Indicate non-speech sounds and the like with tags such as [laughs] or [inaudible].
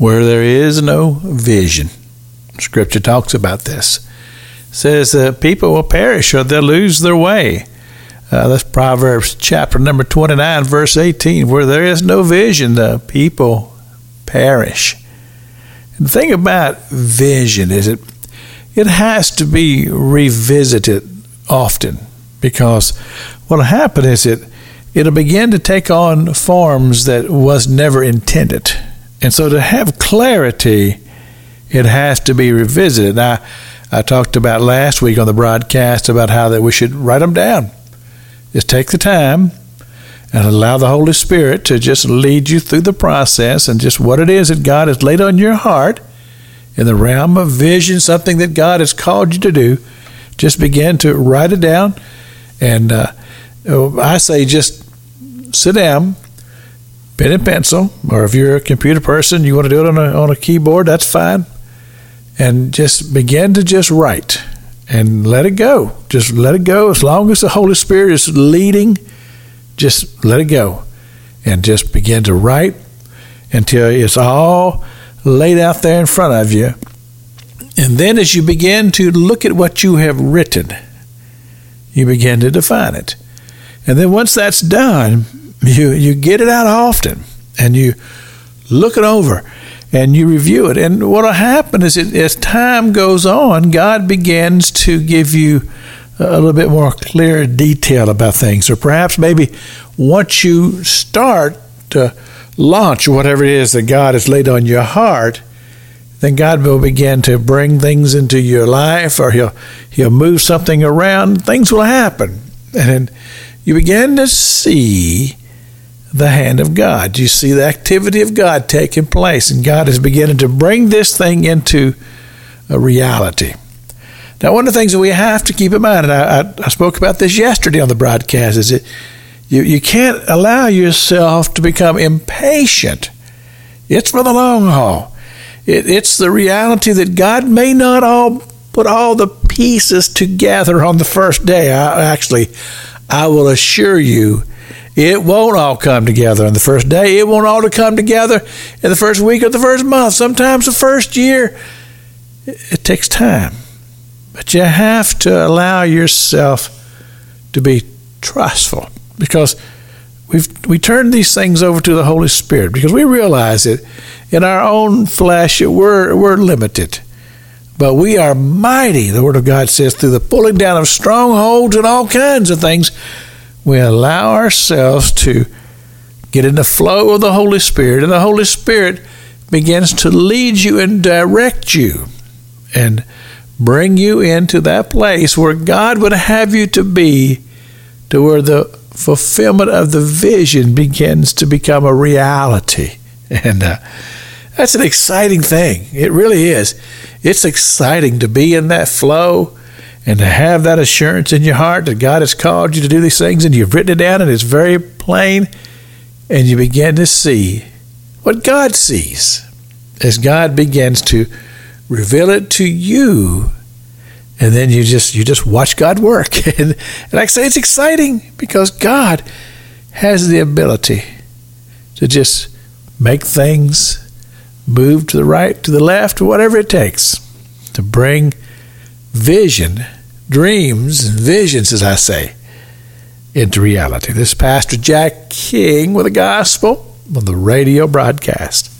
where there is no vision. Scripture talks about this. It says that people will perish or they'll lose their way. Uh, that's Proverbs chapter number 29, verse 18. Where there is no vision, the people perish. And the thing about vision is it it has to be revisited often because what'll happen is it it'll begin to take on forms that was never intended. And so to have clarity, it has to be revisited. I, I talked about last week on the broadcast about how that we should write them down. Just take the time and allow the Holy Spirit to just lead you through the process and just what it is that God has laid on your heart in the realm of vision, something that God has called you to do. Just begin to write it down. And uh, I say just sit down, pen and pencil, or if you're a computer person, you want to do it on a, on a keyboard, that's fine. And just begin to just write and let it go. Just let it go. As long as the Holy Spirit is leading, just let it go. And just begin to write until it's all laid out there in front of you. And then as you begin to look at what you have written, you begin to define it. And then once that's done, you, you get it out often and you look it over and you review it. And what will happen is it, as time goes on, God begins to give you a little bit more clear detail about things. Or perhaps maybe once you start to launch whatever it is that God has laid on your heart, then God will begin to bring things into your life or he'll he'll move something around, things will happen. And you begin to see the hand of God. You see the activity of God taking place, and God is beginning to bring this thing into a reality. Now, one of the things that we have to keep in mind, and I, I, I spoke about this yesterday on the broadcast, is that you, you can't allow yourself to become impatient. It's for the long haul. It, it's the reality that God may not all put all the pieces together on the first day. I, actually, I will assure you, it won't all come together on the first day. It won't all come together in the first week or the first month. Sometimes the first year, it, it takes time. But you have to allow yourself to be trustful because we've we turn these things over to the Holy Spirit because we realize that in our own flesh we're we're limited. But we are mighty, the Word of God says, through the pulling down of strongholds and all kinds of things we allow ourselves to get in the flow of the Holy Spirit, and the Holy Spirit begins to lead you and direct you and bring you into that place where God would have you to be, to where the fulfillment of the vision begins to become a reality. [laughs] And uh, that's an exciting thing. It really is. It's exciting to be in that flow and to have that assurance in your heart that God has called you to do these things and you've written it down and it's very plain and you begin to see what God sees as God begins to reveal it to you. And then you just you just watch God work. [laughs] And, and I say it's exciting because God has the ability to just make things move to the right to the left whatever it takes to bring vision dreams and visions, as I say, into reality. This is Pastor Jack King with the gospel on the radio broadcast.